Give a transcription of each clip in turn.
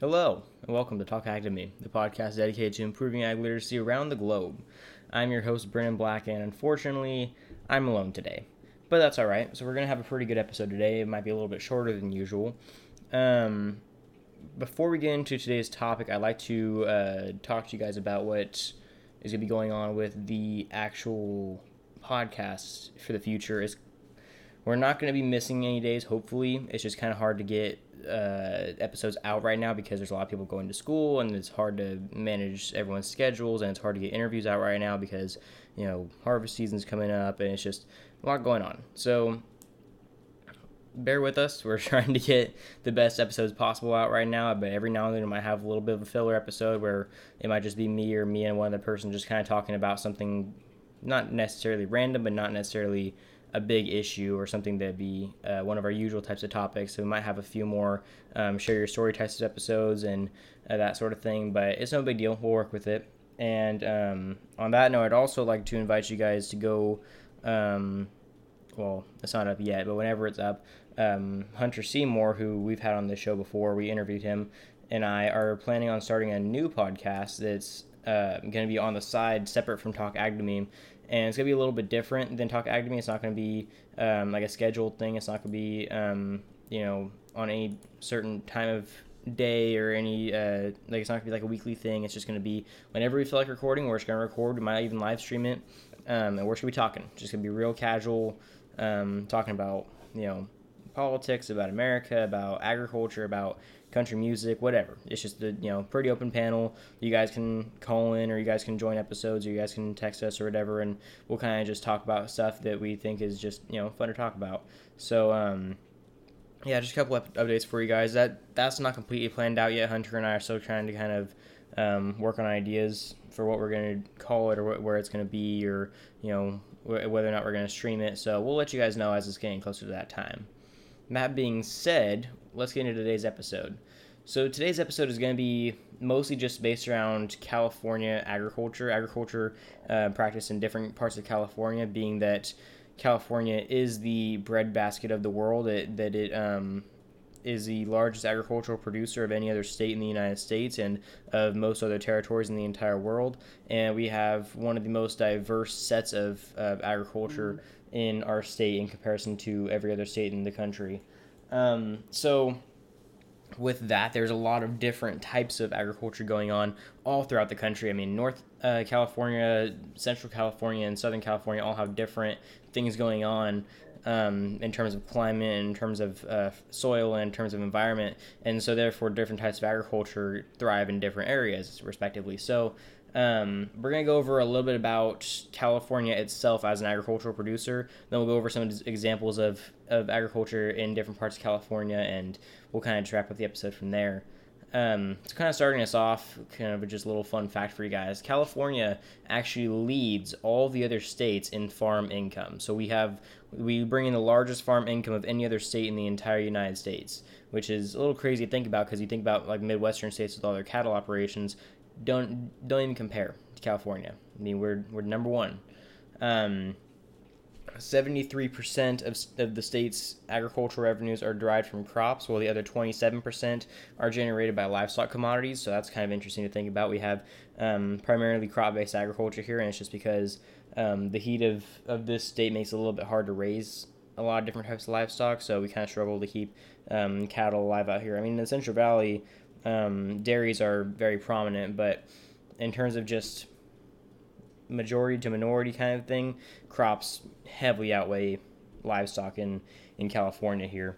Hello, and welcome to Talk Ag to Me, the podcast dedicated to improving ag literacy around the globe. I'm your host, Brennan Black, and unfortunately, I'm alone today. But that's all right. So we're gonna have a pretty good episode today. It might be a little bit shorter than usual. Um, before we get into today's topic, I'd like to uh, talk to you guys about what is gonna be going on with the actual podcast for the future. Is we're not gonna be missing any days. Hopefully, it's just kind of hard to get uh, episodes out right now because there's a lot of people going to school and it's hard to manage everyone's schedules and it's hard to get interviews out right now because you know harvest season's coming up and it's just a lot going on. So bear with us. We're trying to get the best episodes possible out right now, but every now and then we might have a little bit of a filler episode where it might just be me or me and one other person just kind of talking about something not necessarily random, but not necessarily a big issue or something that'd be uh, one of our usual types of topics. So we might have a few more um, share your story types of episodes and uh, that sort of thing, but it's no big deal. We'll work with it. And um, on that note, I'd also like to invite you guys to go. Um, well, it's not up yet, but whenever it's up, um, Hunter Seymour, who we've had on the show before, we interviewed him, and I are planning on starting a new podcast that's uh, going to be on the side, separate from Talk Ag to Me, and it's to be a little bit different than Talk Ag. It's not to be um, like a scheduled thing. It's not to be, um, you know, on any certain time of day or any uh, like it's not gonna be like a weekly thing. It's just gonna be whenever we feel like recording. We're just gonna record. We might even live stream it. Um, and we're just gonna be talking. Just gonna be real casual, um, talking about you know politics, about America, about agriculture, about country music, whatever. It's just a you know pretty open panel. You guys can call in, or you guys can join episodes, or you guys can text us or whatever, and we'll kind of just talk about stuff that we think is just you know fun to talk about. So um, yeah, just a couple updates for you guys. That that's not completely planned out yet. Hunter and I are still trying to kind of um, work on ideas for what we're going to call it or where it's going to be, or you know whether or not we're going to stream it. So we'll let you guys know as it's getting closer to that time. That being said, let's get into today's episode. So today's episode is going to be mostly just based around California agriculture, agriculture uh, practice in different parts of California, being that California is the breadbasket of the world. It, that it um, is the largest agricultural producer of any other state in the United States and of most other territories in the entire world. And we have one of the most diverse sets of, of agriculture in our state in comparison to every other state in the country. Um, so, with that, there's a lot of different types of agriculture going on all throughout the country. I mean, North uh, California, Central California, and Southern California all have different things going on um, in terms of climate, in terms of uh, soil, and in terms of environment. And so, therefore, different types of agriculture thrive in different areas, respectively. So, um, we're going to go over a little bit about California itself as an agricultural producer. Then we'll go over some examples of, of agriculture in different parts of California, and we'll kind of wrap up the episode from there. Um, so, kind of starting us off, kind of just a little fun fact for you guys California actually leads all the other states in farm income. So, we have we bring in the largest farm income of any other state in the entire United States, which is a little crazy to think about because you think about like Midwestern states with all their cattle operations don't don't even compare to California. I mean, we're we're number one. Um, 73% of, of the state's agricultural revenues are derived from crops, while the other 27% are generated by livestock commodities. So that's kind of interesting to think about. We have um, primarily crop based agriculture here, and it's just because um, the heat of, of this state makes it a little bit hard to raise a lot of different types of livestock. So we kind of struggle to keep um, cattle alive out here. I mean, in the Central Valley, um, dairies are very prominent, but in terms of just majority to minority kind of thing, crops heavily outweigh livestock in, in California here.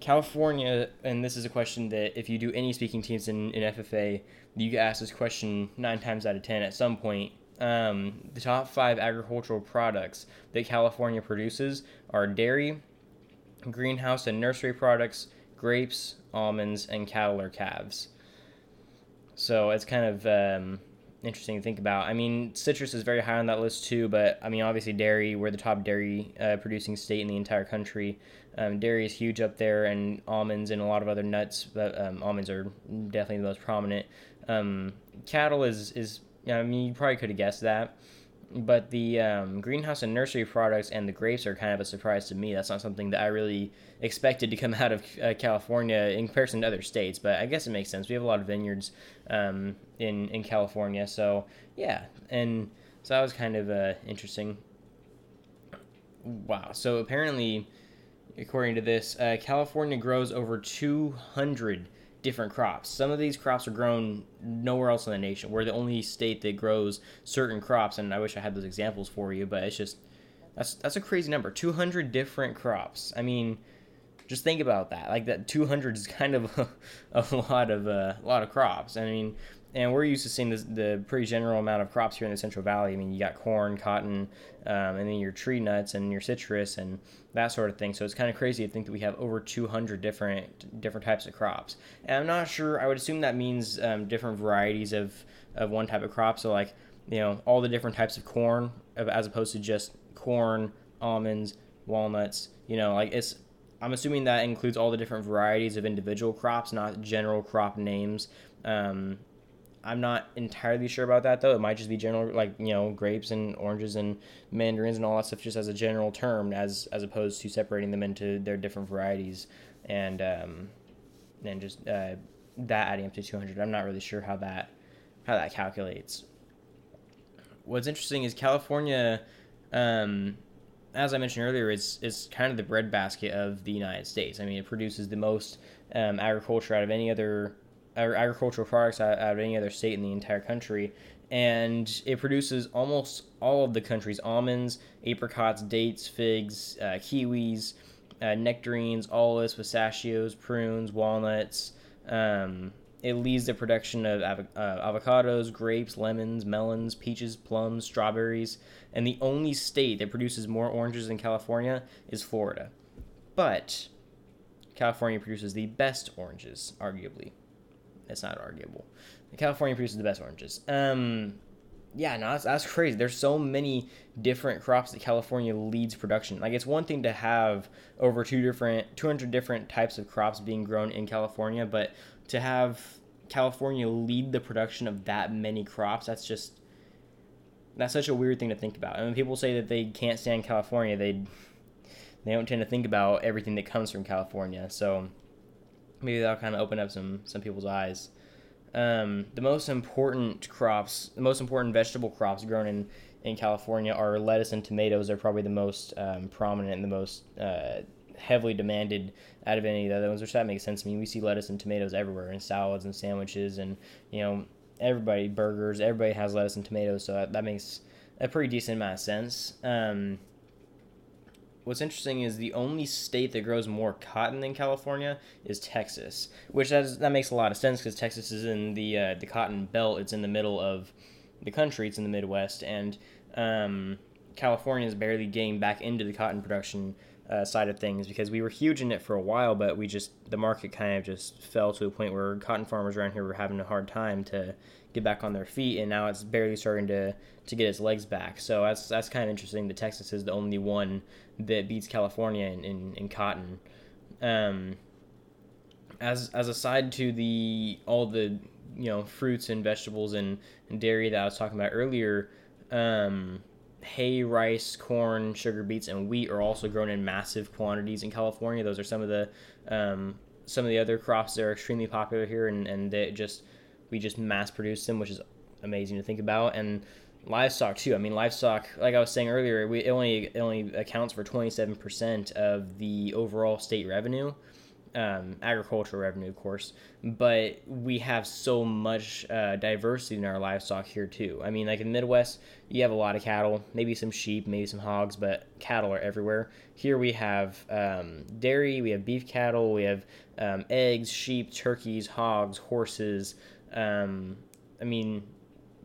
California, and this is a question that if you do any speaking teams in, in FFA, you get asked this question nine times out of ten at some point. Um, the top five agricultural products that California produces are dairy, greenhouse and nursery products, grapes, almonds, and cattle or calves. So it's kind of um, interesting to think about. I mean, citrus is very high on that list too, but I mean, obviously, dairy, we're the top dairy uh, producing state in the entire country. Um, dairy is huge up there, and almonds and a lot of other nuts, but um, almonds are definitely the most prominent. Um, cattle is, is, I mean, you probably could have guessed that. But the um, greenhouse and nursery products and the grapes are kind of a surprise to me. That's not something that I really expected to come out of uh, California in comparison to other states, but I guess it makes sense. We have a lot of vineyards um, in in California, so yeah, and so that was kind of uh, interesting. Wow. So apparently, according to this, uh, California grows over 200 different crops. Some of these crops are grown nowhere else in the nation. We're the only state that grows certain crops, and I wish I had those examples for you, but it's just that's that's a crazy number. 200 different crops. I mean, just think about that. Like that 200 is kind of a, a lot of uh, a lot of crops. I mean, and we're used to seeing this, the pretty general amount of crops here in the Central Valley. I mean, you got corn, cotton, um, and then your tree nuts and your citrus and that sort of thing. So it's kind of crazy to think that we have over 200 different different types of crops. And I'm not sure. I would assume that means um, different varieties of of one type of crop. So like you know all the different types of corn as opposed to just corn, almonds, walnuts. You know, like it's I'm assuming that includes all the different varieties of individual crops, not general crop names. Um, I'm not entirely sure about that though. It might just be general, like you know, grapes and oranges and mandarins and all that stuff, just as a general term, as as opposed to separating them into their different varieties and um, and just uh, that adding up to 200. I'm not really sure how that how that calculates. What's interesting is California, um, as I mentioned earlier, is is kind of the breadbasket of the United States. I mean, it produces the most um, agriculture out of any other agricultural products out, out of any other state in the entire country and it produces almost all of the country's almonds, apricots, dates, figs, uh, kiwis, uh, nectarines, olives, pistachios, prunes, walnuts. Um, it leads the production of av- uh, avocados, grapes, lemons, melons, peaches, plums, strawberries, and the only state that produces more oranges than California is Florida. But California produces the best oranges, arguably. It's not arguable. California produces the best oranges. Um, yeah, no, that's, that's crazy. There's so many different crops that California leads production. Like it's one thing to have over two different, 200 different types of crops being grown in California, but to have California lead the production of that many crops, that's just that's such a weird thing to think about. And when people say that they can't stand California, they they don't tend to think about everything that comes from California. So maybe that'll kind of open up some some people's eyes. Um, the most important crops, the most important vegetable crops grown in in California are lettuce and tomatoes. They're probably the most um, prominent and the most uh, heavily demanded out of any of the other ones, which that makes sense. I mean, we see lettuce and tomatoes everywhere in salads and sandwiches, and you know, everybody burgers. Everybody has lettuce and tomatoes, so that, that makes a pretty decent amount of sense. Um, what's interesting is the only state that grows more cotton than California is Texas, which has, that makes a lot of sense because Texas is in the uh, the cotton belt. It's in the middle of the country. It's in the Midwest, and um, California is barely getting back into the cotton production uh, side of things because we were huge in it for a while, but we just the market kind of just fell to a point where cotton farmers around here were having a hard time to get back on their feet, and now it's barely starting to to get its legs back. So that's that's kind of interesting. That Texas is the only one that beats California in, in, in cotton. Um, as as a side to the all the you know fruits and vegetables and, and dairy that I was talking about earlier, um, hay, rice, corn, sugar beets, and wheat are also grown in massive quantities in California. Those are some of the um, some of the other crops that are extremely popular here, and and they just we just mass produce them, which is amazing to think about. And livestock too. I mean, livestock, like I was saying earlier, we, it only it only accounts for 27% of the overall state revenue, um, agricultural revenue, of course. But we have so much uh, diversity in our livestock here too. I mean, like in the Midwest, you have a lot of cattle, maybe some sheep, maybe some hogs, but cattle are everywhere. Here we have um, dairy, we have beef cattle, we have um, eggs, sheep, turkeys, hogs, horses. Um, I mean,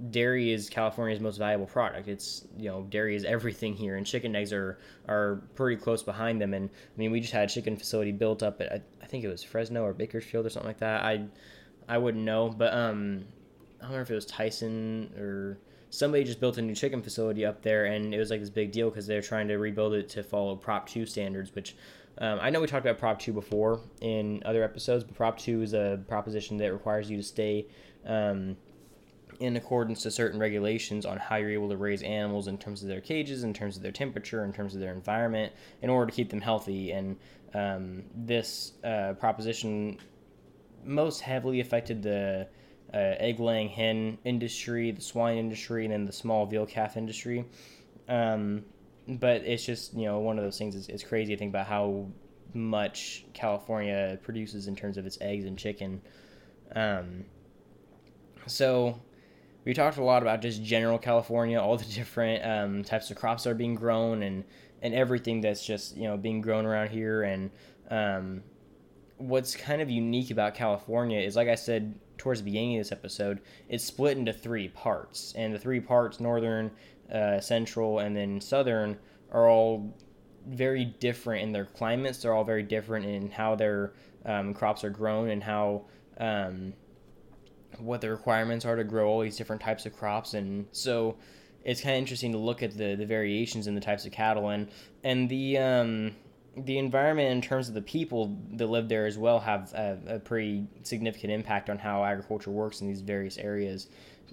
dairy is California's most valuable product. It's you know dairy is everything here, and chicken eggs are are pretty close behind them. And I mean, we just had a chicken facility built up at I think it was Fresno or Bakersfield or something like that. I I wouldn't know, but um, I don't know if it was Tyson or somebody just built a new chicken facility up there, and it was like this big deal because they're trying to rebuild it to follow Prop Two standards, which. Um, I know we talked about Prop 2 before in other episodes, but Prop 2 is a proposition that requires you to stay um, in accordance to certain regulations on how you're able to raise animals in terms of their cages, in terms of their temperature, in terms of their environment, in order to keep them healthy. And um, this uh, proposition most heavily affected the uh, egg laying hen industry, the swine industry, and then the small veal calf industry. Um, but it's just you know one of those things. is, it's crazy to think about how much California produces in terms of its eggs and chicken. Um, so we talked a lot about just general California, all the different um, types of crops that are being grown, and and everything that's just you know being grown around here. And um, what's kind of unique about California is, like I said towards the beginning of this episode, it's split into three parts, and the three parts, northern, uh, central, and then southern, are all very different in their climates. They're all very different in how their um, crops are grown and how um, what the requirements are to grow all these different types of crops. And so it's kind of interesting to look at the, the variations in the types of cattle and and the um, the environment in terms of the people that live there as well have a, a pretty significant impact on how agriculture works in these various areas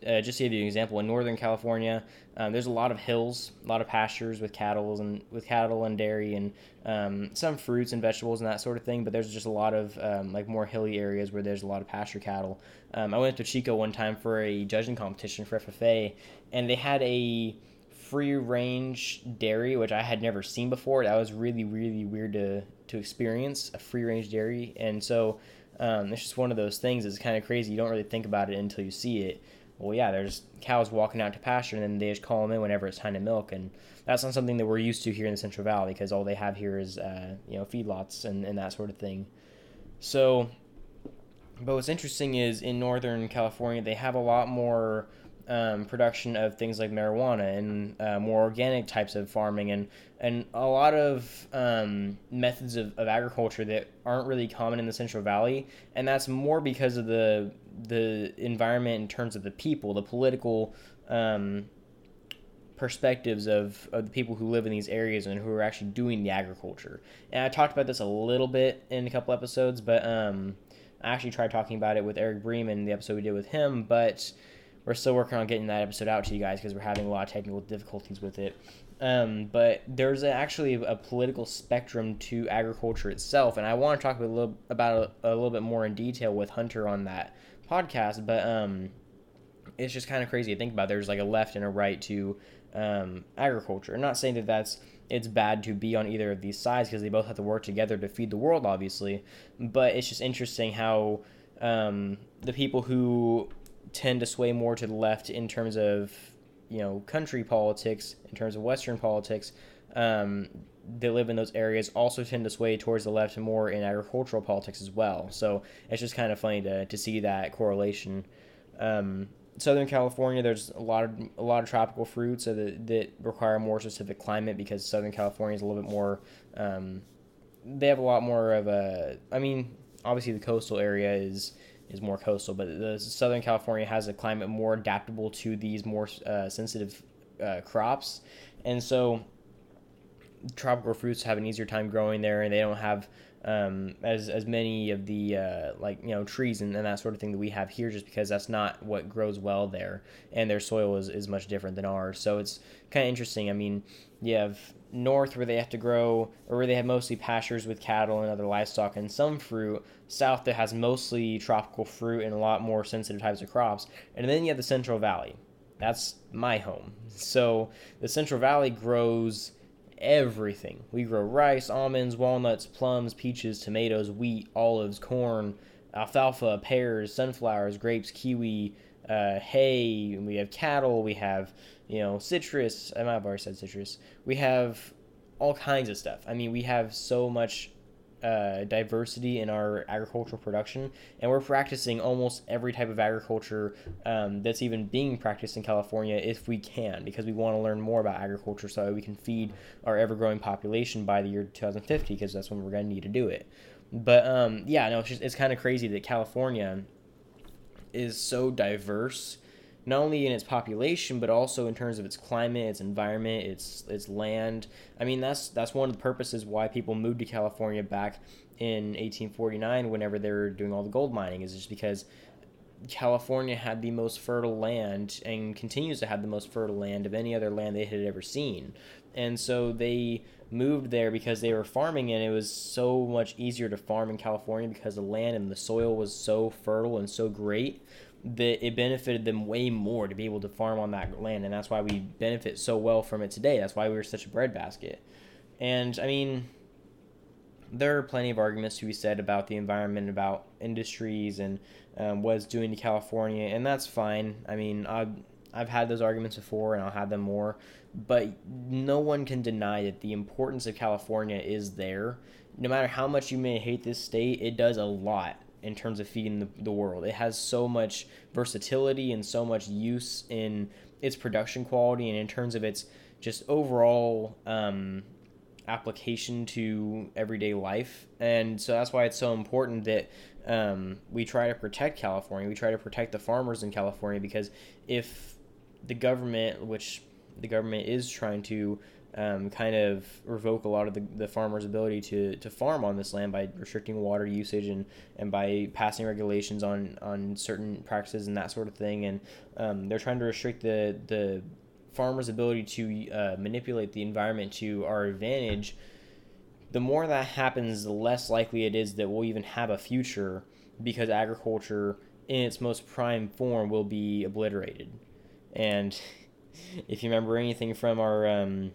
uh, just to give you an example, in Northern California, um, there's a lot of hills, a lot of pastures with cattle and with cattle and dairy, and um, some fruits and vegetables and that sort of thing. But there's just a lot of um, like more hilly areas where there's a lot of pasture cattle. Um, I went to Chico one time for a judging competition for FFA, and they had a free range dairy, which I had never seen before. That was really really weird to to experience a free range dairy, and so. Um, it's just one of those things. It's kind of crazy. You don't really think about it until you see it well, yeah, there's cows walking out to pasture, and then they just call them in whenever it's time to milk, and that's not something that we're used to here in the Central Valley because all they have here is uh, you know feedlots and, and that sort of thing. So, but what's interesting is in Northern California they have a lot more um, production of things like marijuana and uh, more organic types of farming and and a lot of um, methods of, of agriculture that aren't really common in the Central Valley, and that's more because of the the environment in terms of the people, the political um, perspectives of, of the people who live in these areas and who are actually doing the agriculture. And I talked about this a little bit in a couple episodes, but um, I actually tried talking about it with Eric Bremen, in the episode we did with him, but we're still working on getting that episode out to you guys because we're having a lot of technical difficulties with it. Um, but there's a, actually a political spectrum to agriculture itself, and I want to talk a little about a, a little bit more in detail with Hunter on that podcast, but um, it's just kind of crazy to think about. There's like a left and a right to um, agriculture. I'm not saying that that's it's bad to be on either of these sides because they both have to work together to feed the world, obviously. But it's just interesting how um, the people who tend to sway more to the left in terms of you know country politics, in terms of Western politics, um, that live in those areas also tend to sway towards the left more in agricultural politics as well. So it's just kind of funny to, to see that correlation. Um, Southern California, there's a lot of a lot of tropical fruits that, that require more specific climate because Southern California is a little bit more. Um, they have a lot more of a. I mean, obviously the coastal area is is more coastal, but the Southern California has a climate more adaptable to these more uh, sensitive uh, crops, and so tropical fruits have an easier time growing there, and they don't have um, as as many of the uh, like you know trees and, and that sort of thing that we have here, just because that's not what grows well there, and their soil is, is much different than ours. So it's kind of interesting. I mean, you have north where they have to grow, or where they have mostly pastures with cattle and other livestock and some fruit. South that has mostly tropical fruit and a lot more sensitive types of crops, and then you have the Central Valley. That's my home. So the Central Valley grows everything. We grow rice, almonds, walnuts, plums, peaches, tomatoes, wheat, olives, corn, alfalfa, pears, sunflowers, grapes, kiwi, uh, hay. We have cattle. We have you know citrus. I might have already said citrus. We have all kinds of stuff. I mean, we have so much uh, diversity in our agricultural production, and we're practicing almost every type of agriculture um, that's even being practiced in California if we can, because we want to learn more about agriculture so we can feed our ever growing population by the year 2050, because that's when we're going to need to do it. But um, yeah, no, it's it's kind of crazy that California is so diverse not only in its population but also in terms of its climate, its environment, its its land. I mean, that's that's one of the purposes why people moved to California back in 1849 whenever they were doing all the gold mining is just because California had the most fertile land and continues to have the most fertile land of any other land they had ever seen. And so they moved there because they were farming and it was so much easier to farm in California because the land and the soil was so fertile and so great that it benefited them way more to be able to farm on that land and that's why we benefit so well from it today. That's why we are such a breadbasket. And I mean there are plenty of arguments to be said about the environment, about industries, and um, what it's doing to California, and that's fine. I mean, I've, I've had those arguments before, and I'll have them more, but no one can deny that the importance of California is there. No matter how much you may hate this state, it does a lot in terms of feeding the, the world. It has so much versatility and so much use in its production quality and in terms of its just overall um, application to everyday life. And so that's why it's so important that um, we try to protect California. We try to protect the farmers in California because if the government, which the government is trying to um, kind of revoke a lot of the, the farmers' ability to, to farm on this land by restricting water usage and, and by passing regulations on, on certain practices and that sort of thing. And um, they're trying to restrict the, the farmers' ability to uh, manipulate the environment to our advantage, the more that happens, the less likely it is that we'll even have a future because agriculture in its most prime form will be obliterated. And if you remember anything from our um,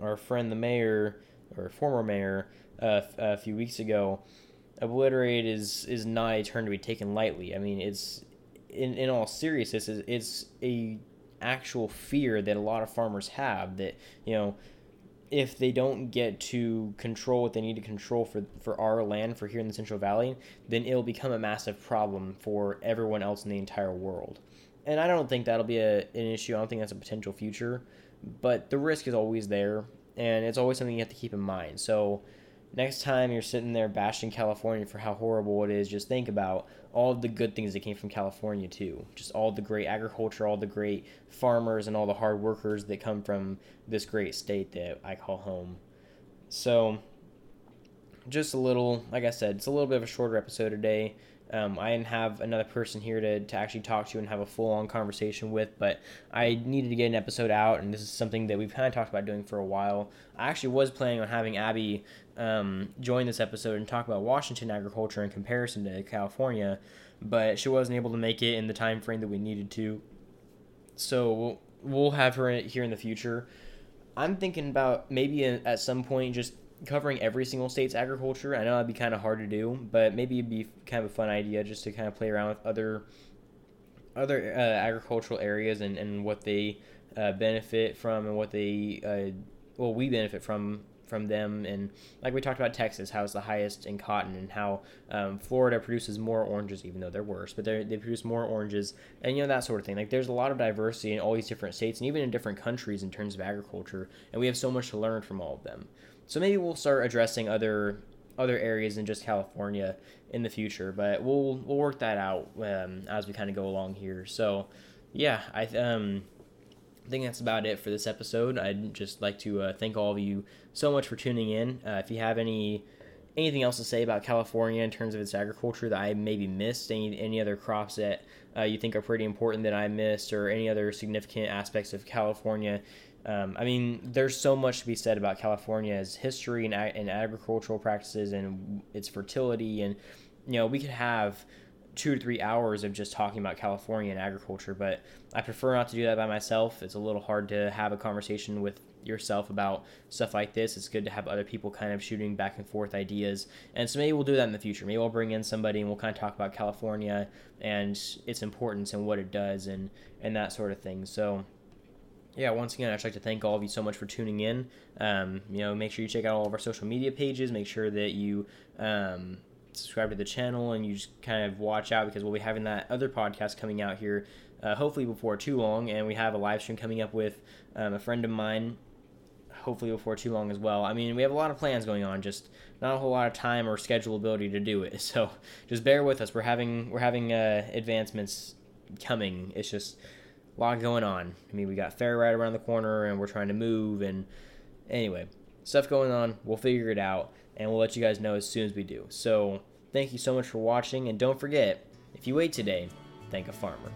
our friend the mayor or former mayor uh, a few weeks ago, obliterate is is not a term to be taken lightly. I mean, it's in in all seriousness, it's, it's a actual fear that a lot of farmers have that you know if they don't get to control what they need to control for for our land for here in the Central Valley, then it'll become a massive problem for everyone else in the entire world. And I don't think that'll be a, an issue. I don't think that's a potential future, but the risk is always there, and it's always something you have to keep in mind. So next time you're sitting there bashing California for how horrible it is, just think about all the good things that came from California too. Just all the great agriculture, all the great farmers, and all the hard workers that come from this great state that I call home. So, just a little, like I said, it's a little bit of a shorter episode today. Um, I didn't have another person here to, to actually talk to and have a full on conversation with, but I needed to get an episode out, and this is something that we've kind of talked about doing for a while. I actually was planning on having Abby um, join this episode and talk about Washington agriculture in comparison to California, but she wasn't able to make it in the time frame that we needed to. So we'll, we'll have her here in the future. I'm thinking about maybe at some point just covering every single state's agriculture. I know that'd be kind of hard to do, but maybe it'd be kind of a fun idea just to kind of play around with other other uh, agricultural areas and, and what they uh, benefit from and what they uh, well we benefit from from them. And like we talked about texas how it's the highest in cotton and how um, florida produces more oranges even though they're worse but they produce more oranges and you know that sort of thing. Like there's a lot of diversity in all these different states and even in different countries in terms of agriculture and we have so much to learn from all of them so maybe we'll start addressing other other areas than just California in the future, but we'll we'll work that out um, as we kind of go along here. So yeah, I um think that's about it for this episode. I'd just like to uh, thank all of you so much for tuning in. Uh, if you have any anything else to say about California in terms of its agriculture that I maybe missed, any any other crops that uh, you think are pretty important that I missed, or any other significant aspects of California um, I mean, there's so much to be said about California's history and, and agricultural practices and its fertility. And, you know, we could have two to three hours of just talking about California and agriculture, but I prefer not to do that by myself. It's a little hard to have a conversation with yourself about stuff like this. It's good to have other people kind of shooting back and forth ideas. And so maybe we'll do that in the future. Maybe we'll bring in somebody and we'll kind of talk about California and its importance and what it does and, and that sort of thing. So, yeah, once again, I'd like to thank all of you so much for tuning in. Um, you know, make sure you check out all of our social media pages. Make sure that you um, subscribe to the channel and you just kind of watch out because we'll be having that other podcast coming out here, uh, hopefully before too long. And we have a live stream coming up with um, a friend of mine, hopefully before too long as well. I mean, we have a lot of plans going on, just not a whole lot of time or schedule ability to do it. So just bear with us. We're having we're having uh, advancements coming. It's just lot going on. I mean, we got fair right around the corner, and we're trying to move. And anyway, stuff going on. We'll figure it out, and we'll let you guys know as soon as we do. So, thank you so much for watching, and don't forget, if you wait today, thank a farmer.